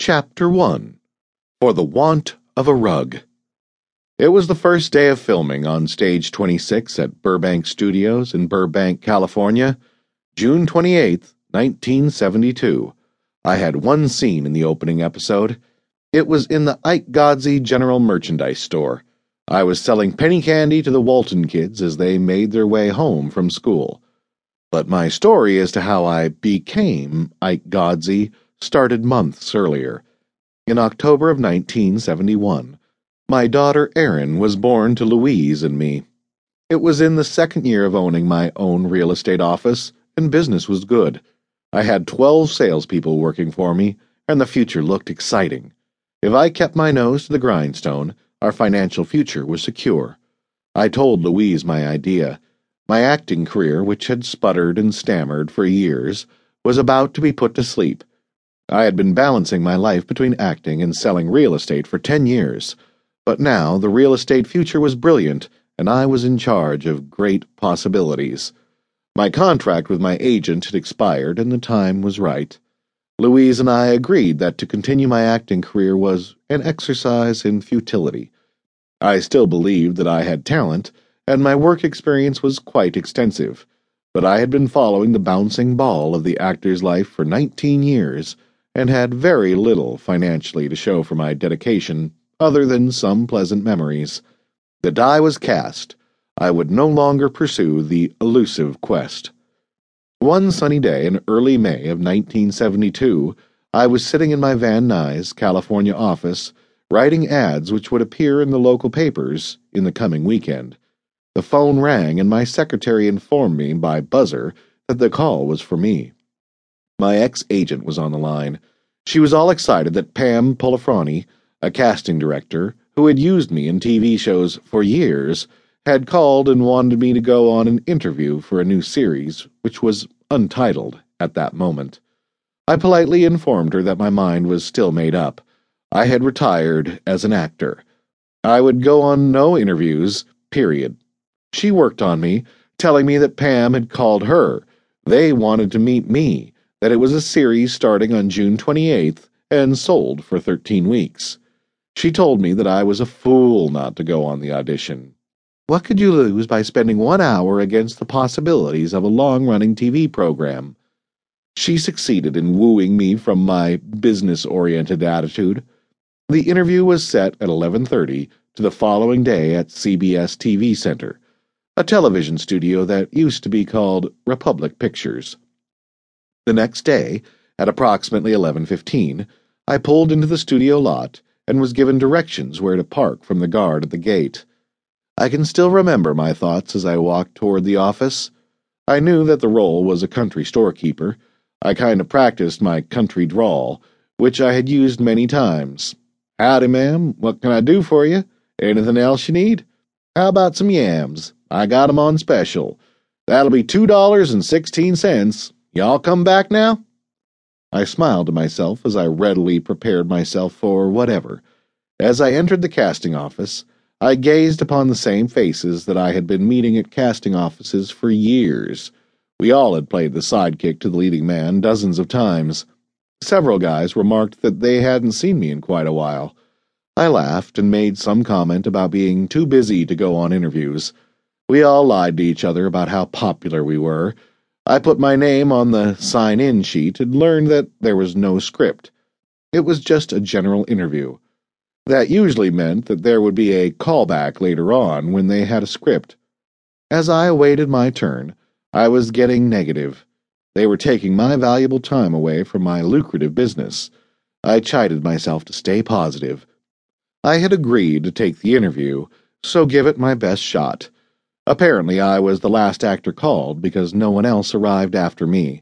Chapter 1 For the Want of a Rug. It was the first day of filming on Stage 26 at Burbank Studios in Burbank, California, June 28, 1972. I had one scene in the opening episode. It was in the Ike Godsey General Merchandise Store. I was selling penny candy to the Walton kids as they made their way home from school. But my story as to how I became Ike Godsey started months earlier. In October of 1971, my daughter Erin was born to Louise and me. It was in the second year of owning my own real estate office, and business was good. I had 12 salespeople working for me, and the future looked exciting. If I kept my nose to the grindstone, our financial future was secure. I told Louise my idea. My acting career, which had sputtered and stammered for years, was about to be put to sleep I had been balancing my life between acting and selling real estate for ten years, but now the real estate future was brilliant, and I was in charge of great possibilities. My contract with my agent had expired, and the time was right. Louise and I agreed that to continue my acting career was an exercise in futility. I still believed that I had talent, and my work experience was quite extensive, but I had been following the bouncing ball of the actor's life for nineteen years and had very little financially to show for my dedication other than some pleasant memories. The die was cast. I would no longer pursue the elusive quest. One sunny day in early May of 1972, I was sitting in my Van Nuys, California office, writing ads which would appear in the local papers in the coming weekend. The phone rang, and my secretary informed me by buzzer that the call was for me. My ex agent was on the line. She was all excited that Pam Polifroni, a casting director who had used me in TV shows for years, had called and wanted me to go on an interview for a new series, which was untitled at that moment. I politely informed her that my mind was still made up. I had retired as an actor. I would go on no interviews, period. She worked on me, telling me that Pam had called her. They wanted to meet me that it was a series starting on June 28th and sold for 13 weeks. She told me that I was a fool not to go on the audition. What could you lose by spending one hour against the possibilities of a long running TV program? She succeeded in wooing me from my business oriented attitude. The interview was set at 11:30 to the following day at CBS TV Center, a television studio that used to be called Republic Pictures. The next day, at approximately 11:15, I pulled into the studio lot and was given directions where to park from the guard at the gate. I can still remember my thoughts as I walked toward the office. I knew that the role was a country storekeeper. I kind of practiced my country drawl, which I had used many times. Howdy, ma'am. What can I do for you? Anything else you need? How about some yams? I got 'em on special. That'll be two dollars and sixteen cents. Y'all come back now? I smiled to myself as I readily prepared myself for whatever. As I entered the casting office, I gazed upon the same faces that I had been meeting at casting offices for years. We all had played the sidekick to the leading man dozens of times. Several guys remarked that they hadn't seen me in quite a while. I laughed and made some comment about being too busy to go on interviews. We all lied to each other about how popular we were I put my name on the sign in sheet and learned that there was no script. It was just a general interview. That usually meant that there would be a callback later on when they had a script. As I awaited my turn, I was getting negative. They were taking my valuable time away from my lucrative business. I chided myself to stay positive. I had agreed to take the interview, so give it my best shot. Apparently, I was the last actor called because no one else arrived after me.